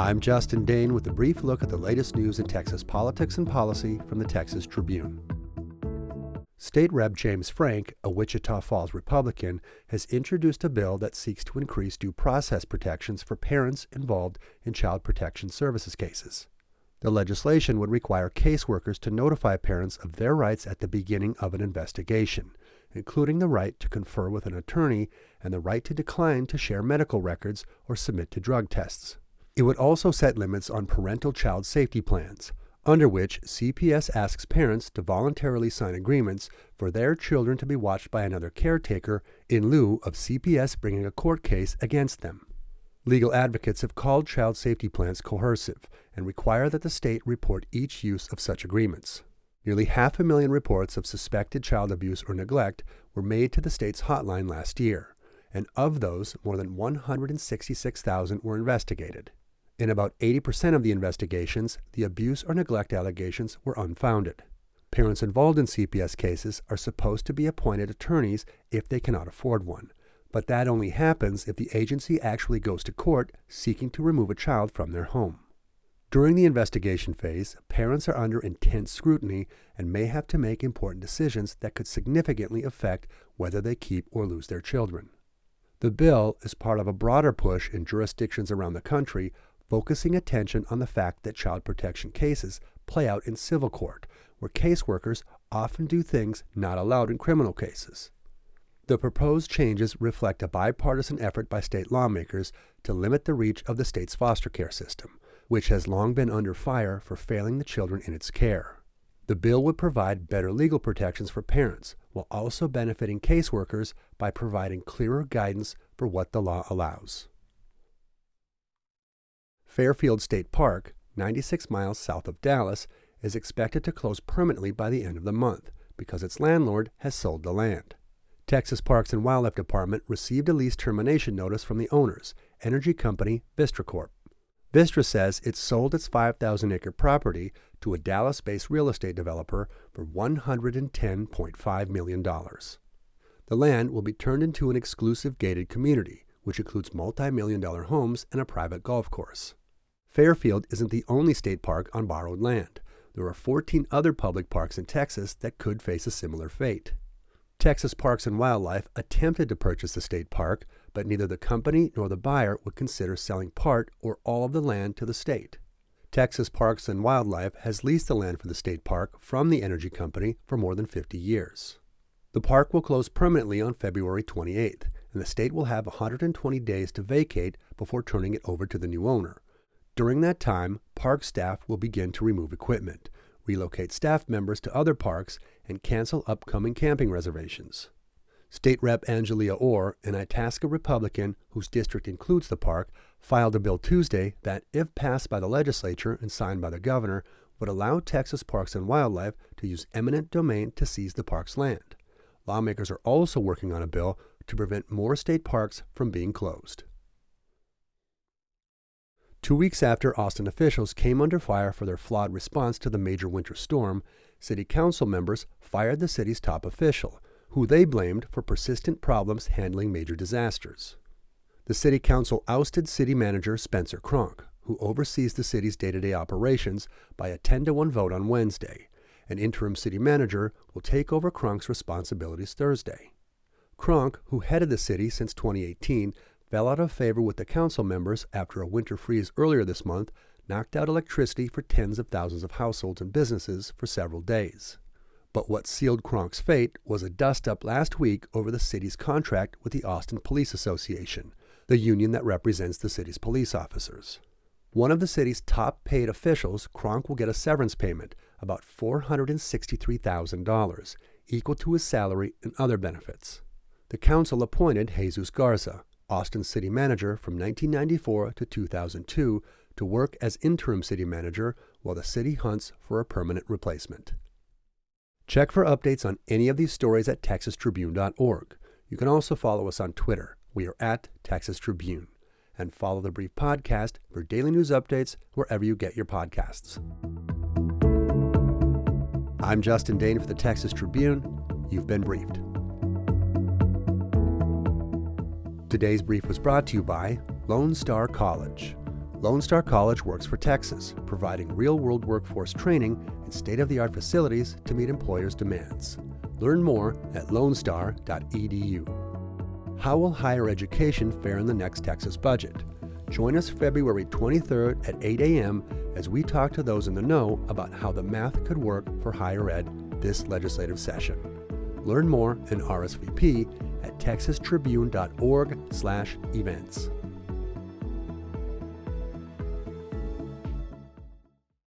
I'm Justin Dehn with a brief look at the latest news in Texas politics and policy from the Texas Tribune. State Rep James Frank, a Wichita Falls Republican, has introduced a bill that seeks to increase due process protections for parents involved in child protection services cases. The legislation would require caseworkers to notify parents of their rights at the beginning of an investigation, including the right to confer with an attorney and the right to decline to share medical records or submit to drug tests. It would also set limits on parental child safety plans, under which CPS asks parents to voluntarily sign agreements for their children to be watched by another caretaker in lieu of CPS bringing a court case against them. Legal advocates have called child safety plans coercive and require that the state report each use of such agreements. Nearly half a million reports of suspected child abuse or neglect were made to the state's hotline last year, and of those, more than 166,000 were investigated. In about 80% of the investigations, the abuse or neglect allegations were unfounded. Parents involved in CPS cases are supposed to be appointed attorneys if they cannot afford one, but that only happens if the agency actually goes to court seeking to remove a child from their home. During the investigation phase, parents are under intense scrutiny and may have to make important decisions that could significantly affect whether they keep or lose their children. The bill is part of a broader push in jurisdictions around the country focusing attention on the fact that child protection cases play out in civil court, where caseworkers often do things not allowed in criminal cases. The proposed changes reflect a bipartisan effort by state lawmakers to limit the reach of the state's foster care system, which has long been under fire for failing the children in its care. The bill would provide better legal protections for parents while also benefiting caseworkers by providing clearer guidance for what the law allows. Fairfield State Park, 96 miles south of Dallas, is expected to close permanently by the end of the month because its landlord has sold the land. Texas Parks and Wildlife Department received a lease termination notice from the owners, energy company Vistra Corp. Vistra says it sold its 5,000 acre property to a Dallas based real estate developer for $110.5 million. The land will be turned into an exclusive gated community, which includes multi million dollar homes and a private golf course. Fairfield isn't the only state park on borrowed land. There are 14 other public parks in Texas that could face a similar fate. Texas Parks and Wildlife attempted to purchase the state park, but neither the company nor the buyer would consider selling part or all of the land to the state. Texas Parks and Wildlife has leased the land for the state park from the energy company for more than 50 years. The park will close permanently on February 28th, and the state will have 120 days to vacate before turning it over to the new owner, during that time, park staff will begin to remove equipment, relocate staff members to other parks, and cancel upcoming camping reservations. State Rep Angelia Orr, an Itasca Republican whose district includes the park, filed a bill Tuesday that, if passed by the legislature and signed by the governor, would allow Texas Parks and Wildlife to use eminent domain to seize the park's land. Lawmakers are also working on a bill to prevent more state parks from being closed. Two weeks after Austin officials came under fire for their flawed response to the major winter storm, city council members fired the city's top official, who they blamed for persistent problems handling major disasters. The city council ousted city manager Spencer Cronk, who oversees the city's day to day operations, by a 10 to 1 vote on Wednesday. An interim city manager will take over Cronk's responsibilities Thursday. Cronk, who headed the city since 2018, fell out of favor with the council members after a winter freeze earlier this month knocked out electricity for tens of thousands of households and businesses for several days. But what sealed Cronk's fate was a dust up last week over the city's contract with the Austin Police Association, the union that represents the city's police officers. One of the city's top paid officials, Cronk will get a severance payment, about $463,000, equal to his salary and other benefits. The council appointed Jesus Garza, Austin city manager from 1994 to 2002 to work as interim city manager while the city hunts for a permanent replacement. Check for updates on any of these stories at texastribune.org. You can also follow us on Twitter. We are at Texas Tribune. And follow the Brief Podcast for daily news updates wherever you get your podcasts. I'm Justin Dehn for the Texas Tribune. You've been briefed. Today's brief was brought to you by Lone Star College. Lone Star College works for Texas, providing real world workforce training and state of the art facilities to meet employers' demands. Learn more at lonestar.edu. How will higher education fare in the next Texas budget? Join us February 23rd at 8 a.m. as we talk to those in the know about how the math could work for higher ed this legislative session. Learn more and RSVP at texastribune.org/events.